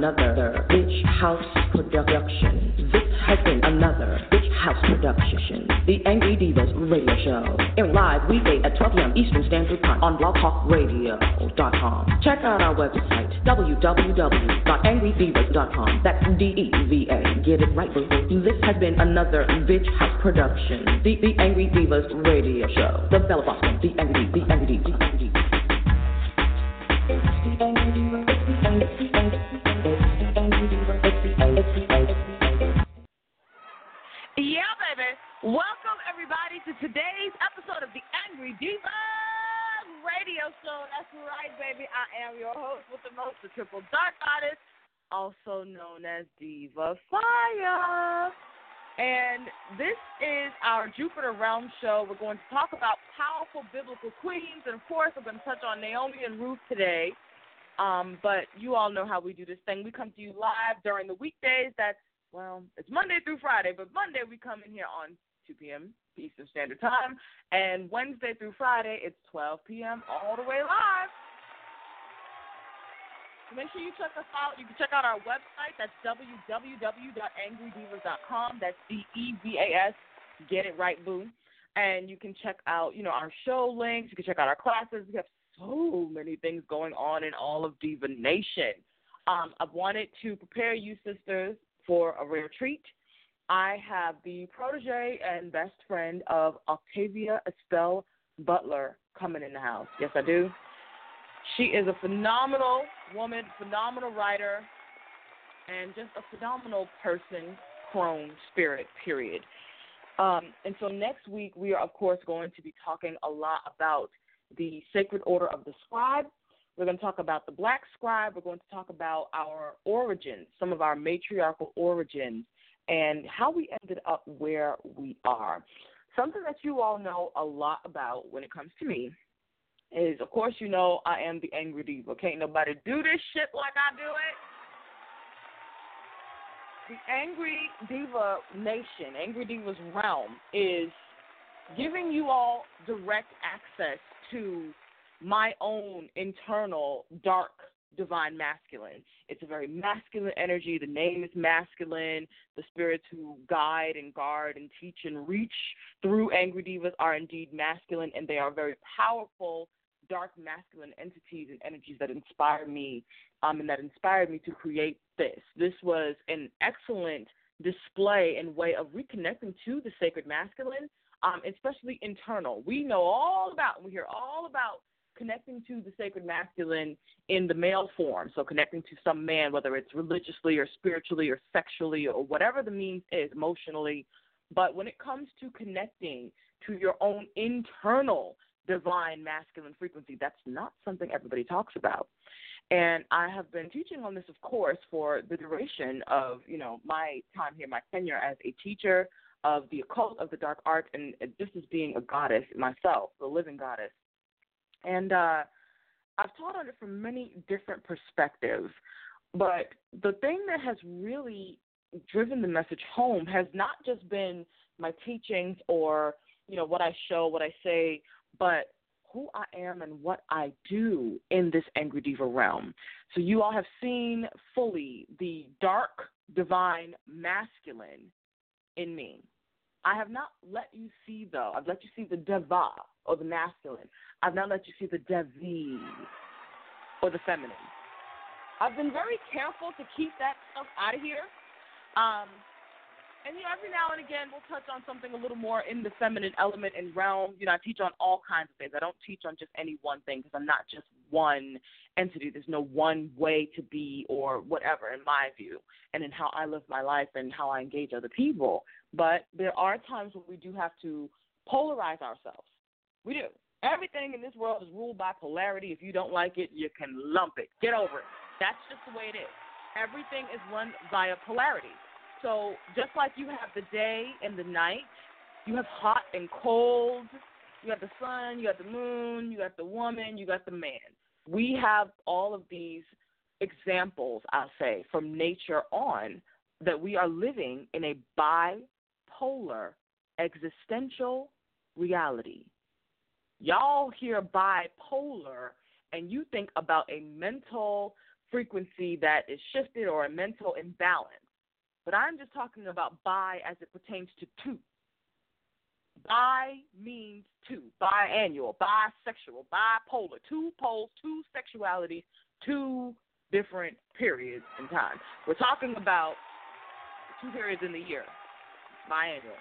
another Bitch House production. This has been another House production. The Angry Devas Radio Show. Airing live weekday at 12 p.m. Eastern Standard Time on blogtalkradio.com. Check out our website, www.angrydevas.com. That's D-E-V-A. Get it right, boo. This has been another Bitch House production. The, the Angry Devas Radio Show. The Bella Boston, the Angry, the Angry, the Angry. Diva Fire. And this is our Jupiter Realm show. We're going to talk about powerful biblical queens, and of course, we're going to touch on Naomi and Ruth today. Um, but you all know how we do this thing. We come to you live during the weekdays. That's well, it's Monday through Friday, but Monday we come in here on 2 p.m. Eastern Standard Time, and Wednesday through Friday it's 12 p.m. all the way live. Make sure you check us out. You can check out our website. That's www.angrydevas.com. That's D-E-V-A-S. Get it right, boo. And you can check out, you know, our show links. You can check out our classes. We have so many things going on in all of Deva Nation. Um, I've wanted to prepare you, sisters, for a rare treat. I have the protege and best friend of Octavia Estelle Butler coming in the house. Yes, I do. She is a phenomenal woman, phenomenal writer, and just a phenomenal person, crone, spirit, period. Um, and so next week, we are, of course, going to be talking a lot about the Sacred Order of the Scribe. We're going to talk about the Black Scribe. We're going to talk about our origins, some of our matriarchal origins, and how we ended up where we are. Something that you all know a lot about when it comes to me is, of course, you know I am the Angry Deva. Can't nobody do this shit like I do it. The Angry Deva Nation, Angry Deva's realm, is giving you all direct access to my own internal dark divine masculine. It's a very masculine energy. The name is masculine. The spirits who guide and guard and teach and reach through Angry Devas are indeed masculine, and they are very powerful, dark masculine entities and energies that inspire me um, and that inspired me to create this. This was an excellent display and way of reconnecting to the sacred masculine, um, especially internal. We know all about, we hear all about connecting to the sacred masculine in the male form. So connecting to some man, whether it's religiously or spiritually or sexually or whatever the means is, emotionally. But when it comes to connecting to your own internal divine masculine frequency, that's not something everybody talks about. And I have been teaching on this, of course, for the duration of, you know, my time here, my tenure as a teacher of the occult, of the dark art, and just as being a goddess myself, the living goddess. And uh, I've taught on it from many different perspectives. But the thing that has really driven the message home has not just been my teachings or, you know, what I show, what I say, but who I am and what I do in this Angry Deva realm. So you all have seen fully the dark, divine, masculine in me. I have not let you see, though, I've let you see the deva or the masculine. I've not let you see the devi or the feminine. I've been very careful to keep that stuff out of here. Um, and you know, every now and again, we'll touch on something a little more in the feminine element and realm. You know, I teach on all kinds of things. I don't teach on just any one thing because I'm not just one entity. There's no one way to be or whatever, in my view, and in how I live my life and how I engage other people. But there are times when we do have to polarize ourselves. We do. Everything in this world is ruled by polarity. If you don't like it, you can lump it. Get over it. That's just the way it is. Everything is run via polarity. So just like you have the day and the night, you have hot and cold. You got the sun, you got the moon, you got the woman, you got the man. We have all of these examples, I'll say, from nature on that we are living in a bipolar existential reality. Y'all hear bipolar and you think about a mental frequency that is shifted or a mental imbalance. But I'm just talking about bi as it pertains to two. Bi means two, biannual, bisexual, bipolar, two poles, two sexualities, two different periods in time. We're talking about two periods in the year, biannual.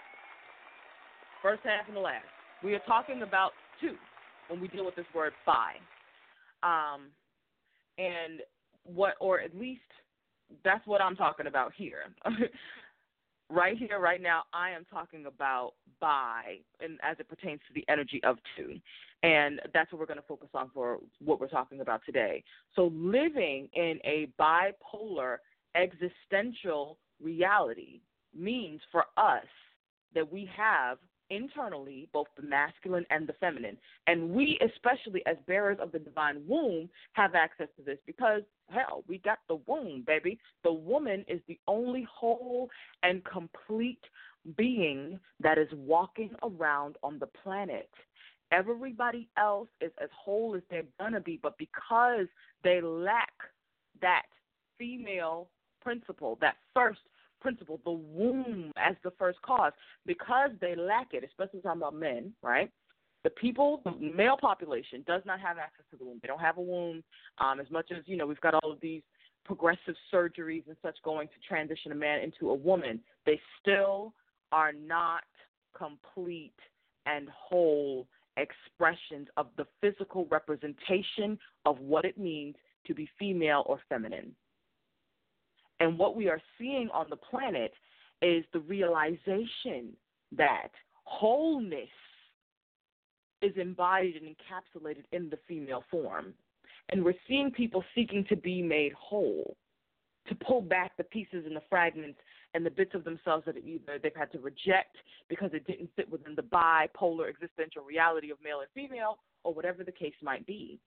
First half and the last. We are talking about two when we deal with this word bi. Um, and what, or at least that's what I'm talking about here. right here, right now, I am talking about bi, and as it pertains to the energy of two, and that's what we're going to focus on for what we're talking about today. So, living in a bipolar existential reality means for us that we have internally both the masculine and the feminine. And we, especially as bearers of the divine womb, have access to this because, hell, we got the womb, baby. The woman is the only whole and complete being that is walking around on the planet. Everybody else is as whole as they're going to be, but because they lack that female principle, that first principle, the womb as the first cause, because they lack it, especially talking about men, right? The people, the male population, does not have access to the womb. They don't have a womb. Um, as much as you know, we've got all of these progressive surgeries and such going to transition a man into a woman. They still are not complete and whole expressions of the physical representation of what it means to be female or feminine. And what we are seeing on the planet is the realization that wholeness is embodied and encapsulated in the female form. And we're seeing people seeking to be made whole, to pull back the pieces and the fragments and the bits of themselves that either they've had to reject because it didn't fit within the bipolar existential reality of male and female, or whatever the case might be.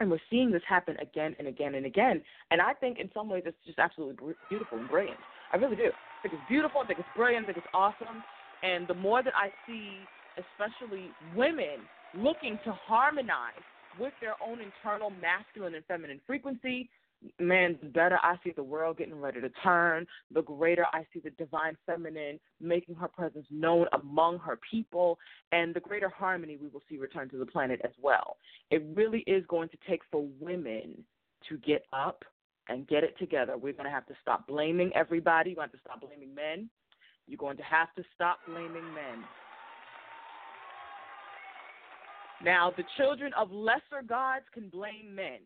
And we're seeing this happen again and again and again. And I think in some ways it's just absolutely beautiful and brilliant. I really do. I think it's beautiful. I think it's brilliant. I think it's awesome. And the more that I see, especially women, looking to harmonize with their own internal masculine and feminine frequency, man, the better I see the world getting ready to turn, the greater I see the divine feminine making her presence known among her people, and the greater harmony we will see return to the planet as well. It really is going to take for women to get up and get it together. We're going to have to stop blaming everybody. We're going to have to stop blaming men. You're going to have to stop blaming men. Now, the children of lesser gods can blame men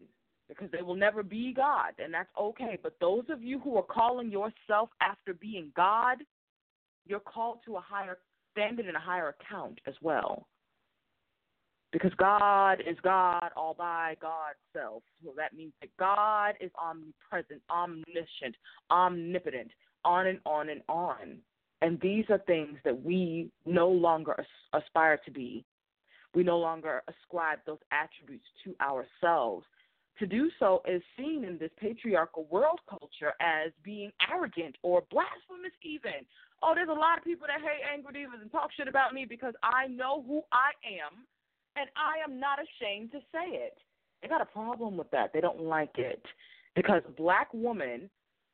because they will never be God, and that's okay. But those of you who are calling yourself after being God, you're called to a higher standard and a higher account as well. Because God is God all by God's self. So that means that God is omnipresent, omniscient, omnipotent, on and on and on. And these are things that we no longer aspire to be. We no longer ascribe those attributes to ourselves to do so is seen in this patriarchal world culture as being arrogant or blasphemous, even. Oh, there's a lot of people that hate Angry Devas and talk shit about me because I know who I am and I am not ashamed to say it. They got a problem with that. They don't like it. Because a black woman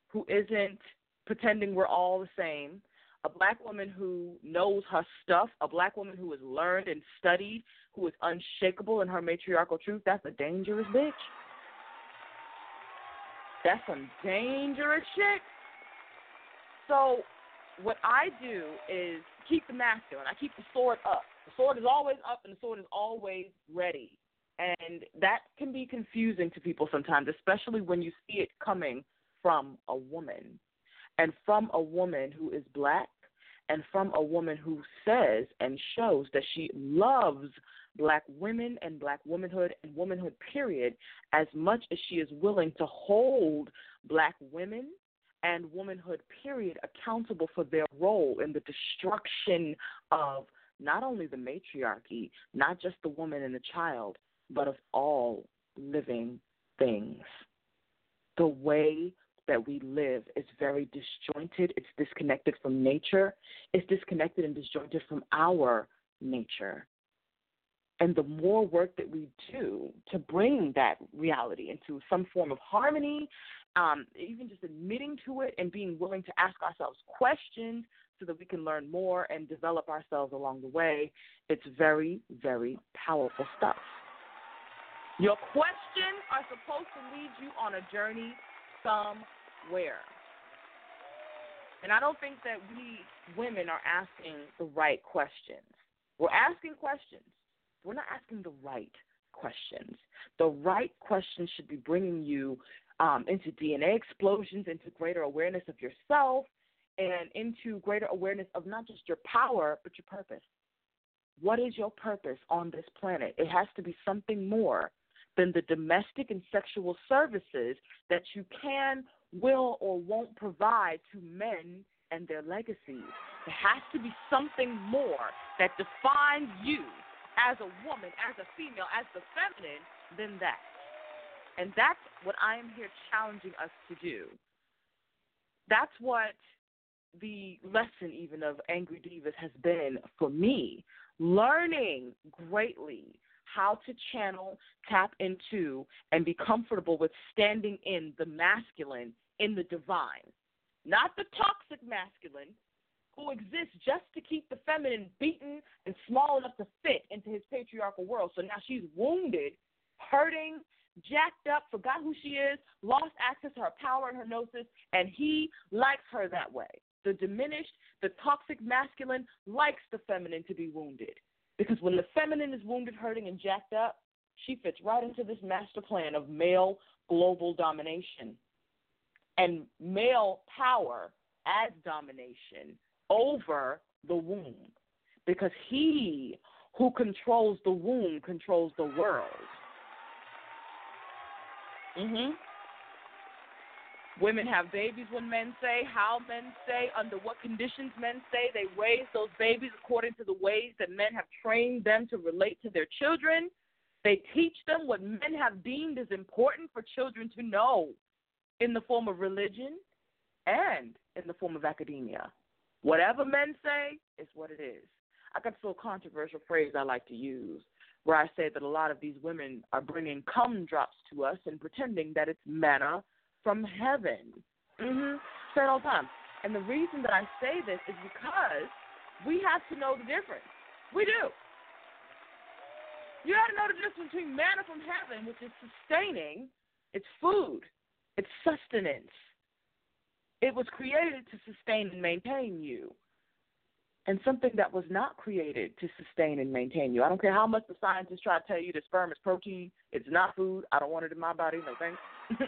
who isn't pretending we're all the same, a black woman who knows her stuff, a black woman who has learned and studied, who is unshakable in her matriarchal truth, that's a dangerous bitch. That's some dangerous shit. So what I do is keep the masculine. I keep the sword up. The sword is always up and the sword is always ready. And that can be confusing to people sometimes, especially when you see it coming from a woman. And from a woman who is black and from a woman who says and shows that she loves black women and black womanhood and womanhood, period, as much as she is willing to hold black women and womanhood, period, accountable for their role in the destruction of not only the matriarchy, not just the woman and the child, but of all living things. the way that we live is very disjointed. It's disconnected from nature. It's disconnected and disjointed from our nature. And the more work that we do to bring that reality into some form of harmony, um, even just admitting to it and being willing to ask ourselves questions so that we can learn more and develop ourselves along the way, it's very, very powerful stuff. Your questions are supposed to lead you on a journey somewhere. And I don't think that we women are asking the right questions. We're asking questions. We're not asking the right questions. The right questions should be bringing you um, into DNA explosions, into greater awareness of yourself, and into greater awareness of not just your power, but your purpose. What is your purpose on this planet? It has to be something more than the domestic and sexual services that you can, will, or won't provide to men and their legacies. There has to be something more that defines you as a woman, as a female, as the feminine than that. And that's what I am here challenging us to do. That's what the lesson, even of Angry Devas, has been for me. Learning greatly how to channel, tap into, and be comfortable with standing in the masculine, in the divine. Not the toxic masculine who exists just to keep the feminine beaten and small enough to fit into his patriarchal world. So now she's wounded, hurting, jacked up, forgot who she is, lost access to her power and her gnosis, and he likes her that way. The diminished, the toxic masculine likes the feminine to be wounded. Because when the feminine is wounded, hurting, and jacked up, she fits right into this master plan of male global domination and male power as domination over the womb. Because he who controls the womb controls the world. Mhm. Women have babies when men say, how men say, under what conditions men say. They raise those babies according to the ways that men have trained them to relate to their children. They teach them what men have deemed as important for children to know in the form of religion and in the form of academia. Whatever men say is what it is. I got this little controversial phrase I like to use where I say that a lot of these women are bringing cum drops to us and pretending that it's manna from heaven. Mm-hmm. Say it all the time. And the reason that I say this is because we have to know the difference. We do. You got to know the difference between manna from heaven, which is sustaining, it's food, it's sustenance. It was created to sustain and maintain you and something that was not created to sustain and maintain you. I don't care how much the scientists try to tell you that sperm is protein, it's not food. I don't want it in my body. No thanks.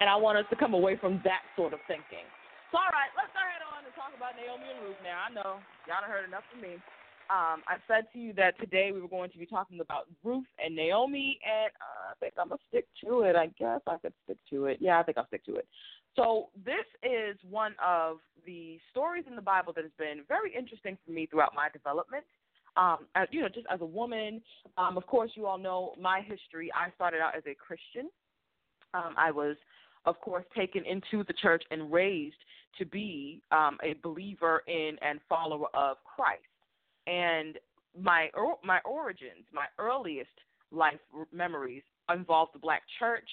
and I want us to come away from that sort of thinking. So, all right, let's go ahead on and talk about Naomi and Ruth now. I know y'all have heard enough from me. Um, I said to you that today we were going to be talking about Ruth and Naomi, and uh, I think I'm going to stick to it. I guess I could stick to it. Yeah, I think I'll stick to it. So this is one of the stories in the Bible that has been very interesting for me throughout my development. Um, as, you know, just as a woman, um, of course, you all know my history. I started out as a Christian. Um, I was, of course, taken into the church and raised to be um, a believer in and follower of Christ. And my my origins, my earliest life memories involved the black church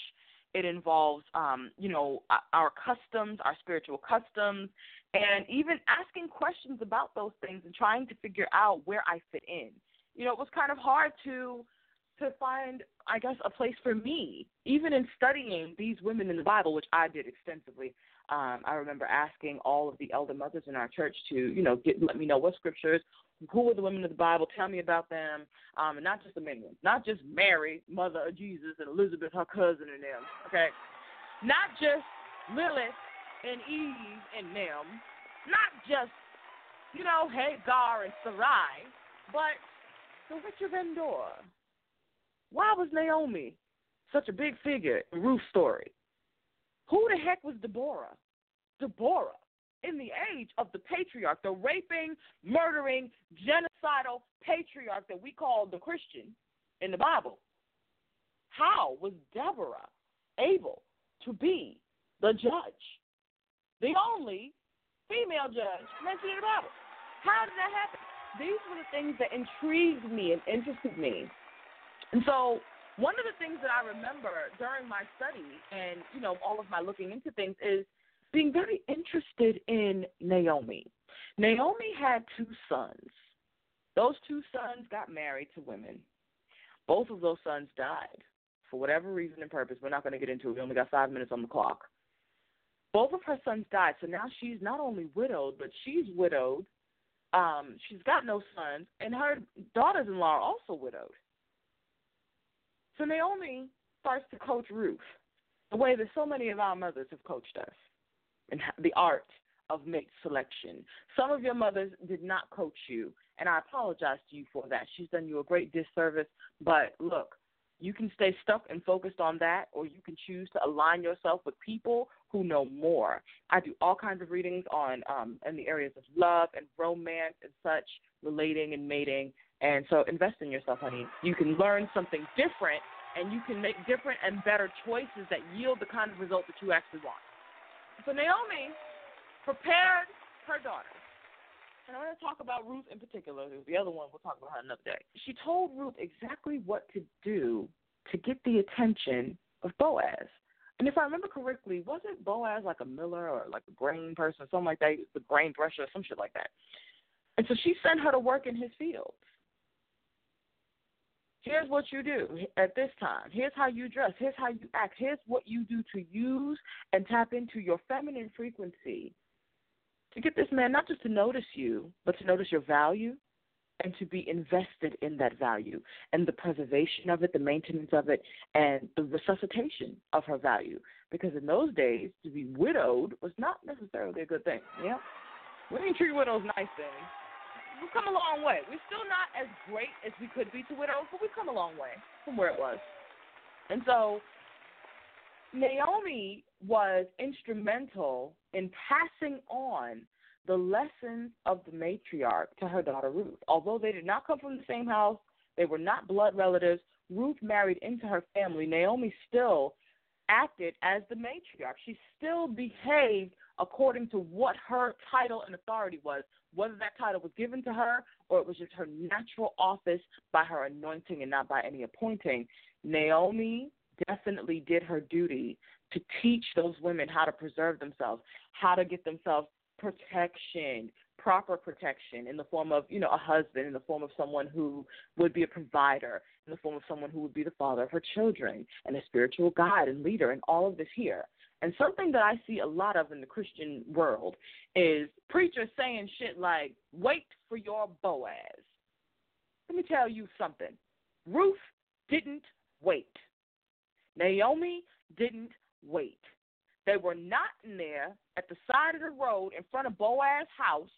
it involves, um, you know, our customs, our spiritual customs, and even asking questions about those things and trying to figure out where I fit in. You know, it was kind of hard to to find, I guess, a place for me, even in studying these women in the Bible, which I did extensively. Um, I remember asking all of the elder mothers in our church to, you know, get, let me know what scriptures who were the women of the Bible? Tell me about them. Um, and not just the main ones, not just Mary, mother of Jesus, and Elizabeth, her cousin, and them. Okay, not just Lilith and Eve and them, not just you know Hagar and Sarai, but the witch of Endor. Why was Naomi such a big figure in Ruth's story? Who the heck was Deborah? Deborah in the age of the patriarch, the raping, murdering, genocidal patriarch that we call the Christian in the Bible. How was Deborah able to be the judge, the only female judge mentioned in the Bible. How did that happen? These were the things that intrigued me and interested me. And so one of the things that I remember during my study and, you know, all of my looking into things is being very interested in Naomi. Naomi had two sons. Those two sons got married to women. Both of those sons died for whatever reason and purpose. We're not going to get into it. We only got five minutes on the clock. Both of her sons died, so now she's not only widowed, but she's widowed. Um, she's got no sons, and her daughters-in-law are also widowed. So Naomi starts to coach Ruth the way that so many of our mothers have coached us in the art of mate selection. Some of your mothers did not coach you, and I apologize to you for that. She's done you a great disservice, but look, you can stay stuck and focused on that, or you can choose to align yourself with people who know more. I do all kinds of readings on um, in the areas of love and romance and such, relating and mating. And so invest in yourself, honey. You can learn something different, and you can make different and better choices that yield the kind of result that you actually want. So Naomi prepared her daughter. And I'm going to talk about Ruth in particular. The other one, we'll talk about her another day. She told Ruth exactly what to do to get the attention of Boaz. And if I remember correctly, wasn't Boaz like a miller or like a grain person, something like that, the grain thresher, some shit like that? And so she sent her to work in his fields. Here's what you do at this time. Here's how you dress. Here's how you act. Here's what you do to use and tap into your feminine frequency to get this man not just to notice you, but to notice your value and to be invested in that value and the preservation of it, the maintenance of it, and the resuscitation of her value. Because in those days, to be widowed was not necessarily a good thing. Yeah, we didn't treat widows nice then. We've come a long way. We're still not as great as we could be to widows, but we've come a long way from where it was. And so Naomi was instrumental in passing on the lessons of the matriarch to her daughter Ruth. Although they did not come from the same house, they were not blood relatives. Ruth married into her family. Naomi still acted as the matriarch. She still behaved according to what her title and authority was, whether that title was given to her or it was just her natural office by her anointing and not by any appointing. Naomi definitely did her duty to teach those women how to preserve themselves, how to get themselves protection, proper protection in the form of, you know, a husband, in the form of someone who would be a provider, in the form of someone who would be the father of her children, and a spiritual guide and leader, and all of this here. And something that I see a lot of in the Christian world is preachers saying shit like, wait for your Boaz. Let me tell you something. Ruth didn't wait. Naomi didn't wait. They were not in there at the side of the road in front of Boaz's house,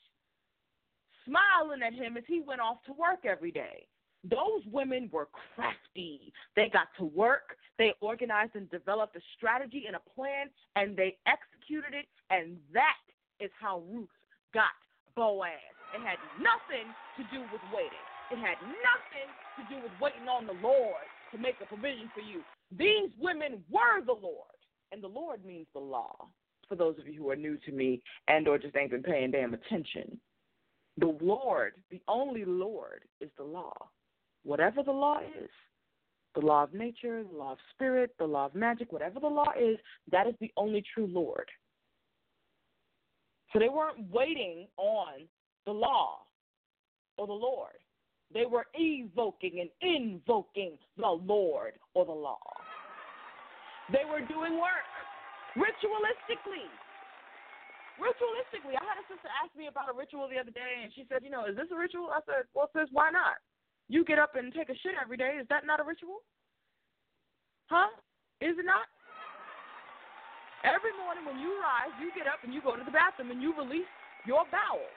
smiling at him as he went off to work every day. Those women were crafty. They got to work. They organized and developed a strategy and a plan, and they executed it. And that is how Ruth got Boaz. It had nothing to do with waiting. It had nothing to do with waiting on the Lord to make a provision for you. These women were the Lord, and the Lord means the law. For those of you who are new to me and or just ain't been paying damn attention, the Lord, the only Lord, is the law. Whatever the law is, the law of nature, the law of spirit, the law of magic, whatever the law is, that is the only true Lord. So they weren't waiting on the law or the Lord. They were evoking and invoking the Lord or the law. They were doing work ritualistically. Ritualistically. I had a sister ask me about a ritual the other day, and she said, You know, is this a ritual? I said, Well, sis, why not? You get up and take a shit every day. Is that not a ritual? Huh? Is it not? Every morning when you rise, you get up and you go to the bathroom and you release your bowels.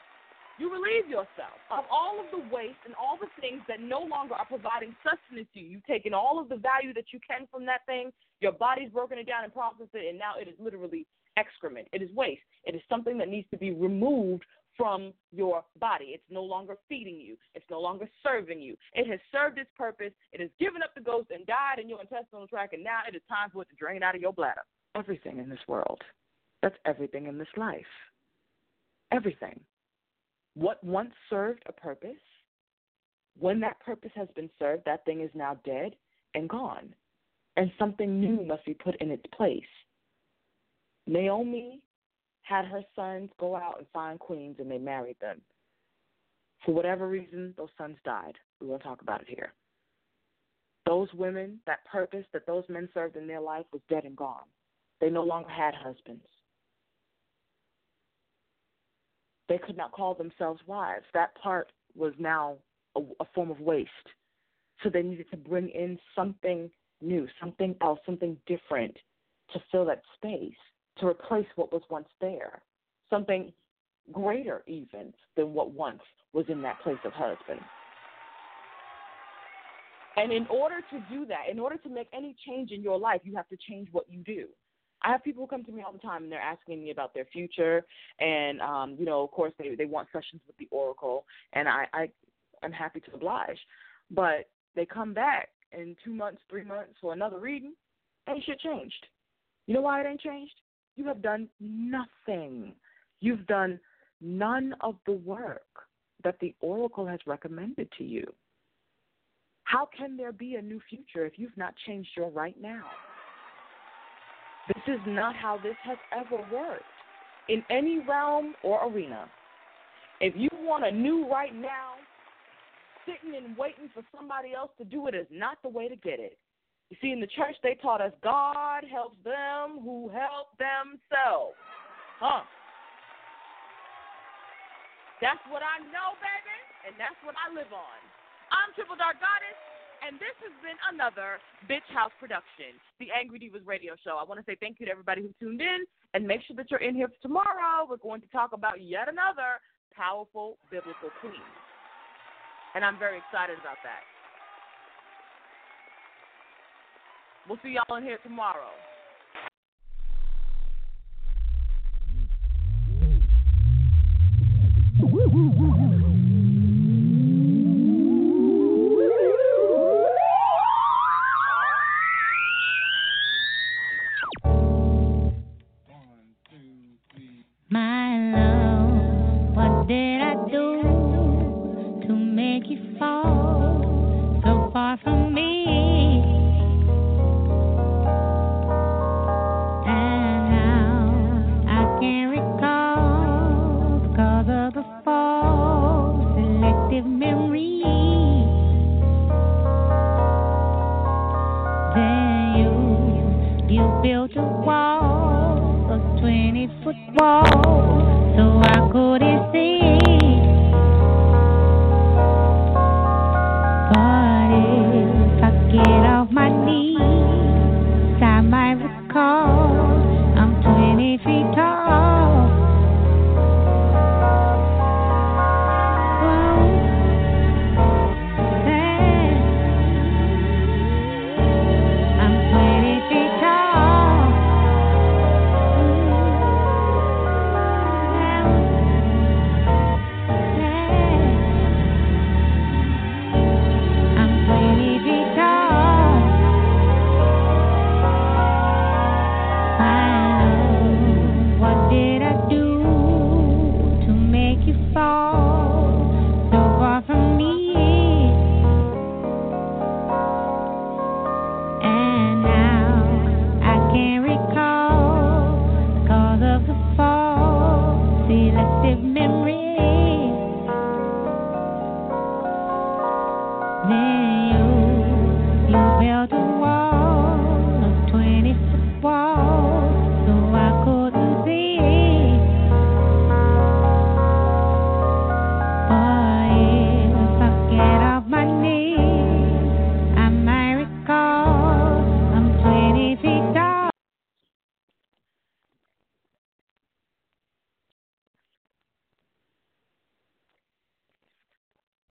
You relieve yourself of all of the waste and all the things that no longer are providing sustenance to you. You've taken all of the value that you can from that thing, your body's broken it down and processed it, and now it is literally excrement. It is waste. It is something that needs to be removed from your body. It's no longer feeding you. It's no longer serving you. It has served its purpose. It has given up the ghost and died in your intestinal tract, and now it is time for it to drain out of your bladder. Everything in this world. That's everything in this life. Everything. What once served a purpose, when that purpose has been served, that thing is now dead and gone. And something new must be put in its place. Naomi had her sons go out and find queens and they married them. For whatever reason, those sons died. We won't talk about it here. Those women, that purpose that those men served in their life was dead and gone. They no longer had husbands. They could not call themselves wives. That part was now a, a form of waste. So they needed to bring in something new, something else, something different to fill that space, to replace what was once there, something greater even than what once was in that place of husband. And in order to do that, in order to make any change in your life, you have to change what you do. I have people who come to me all the time and they're asking me about their future, and um, you know, of course, they they want sessions with the oracle, and I, I I'm happy to oblige, but they come back in two months, three months for another reading, and shit changed. You know why it ain't changed? You have done nothing. You've done none of the work that the oracle has recommended to you. How can there be a new future if you've not changed your right now? This is not how this has ever worked in any realm or arena. If you want a new right now, sitting and waiting for somebody else to do it is not the way to get it. You see, in the church, they taught us God helps them who help themselves. Huh? That's what I know, baby, and that's what I live on. I'm Triple Dark Goddess and this has been another Bitch House production, the Angry Devas radio show. I want to say thank you to everybody who tuned in, and make sure that you're in here for tomorrow. We're going to talk about yet another powerful biblical queen. And I'm very excited about that. We'll see y'all in here tomorrow. You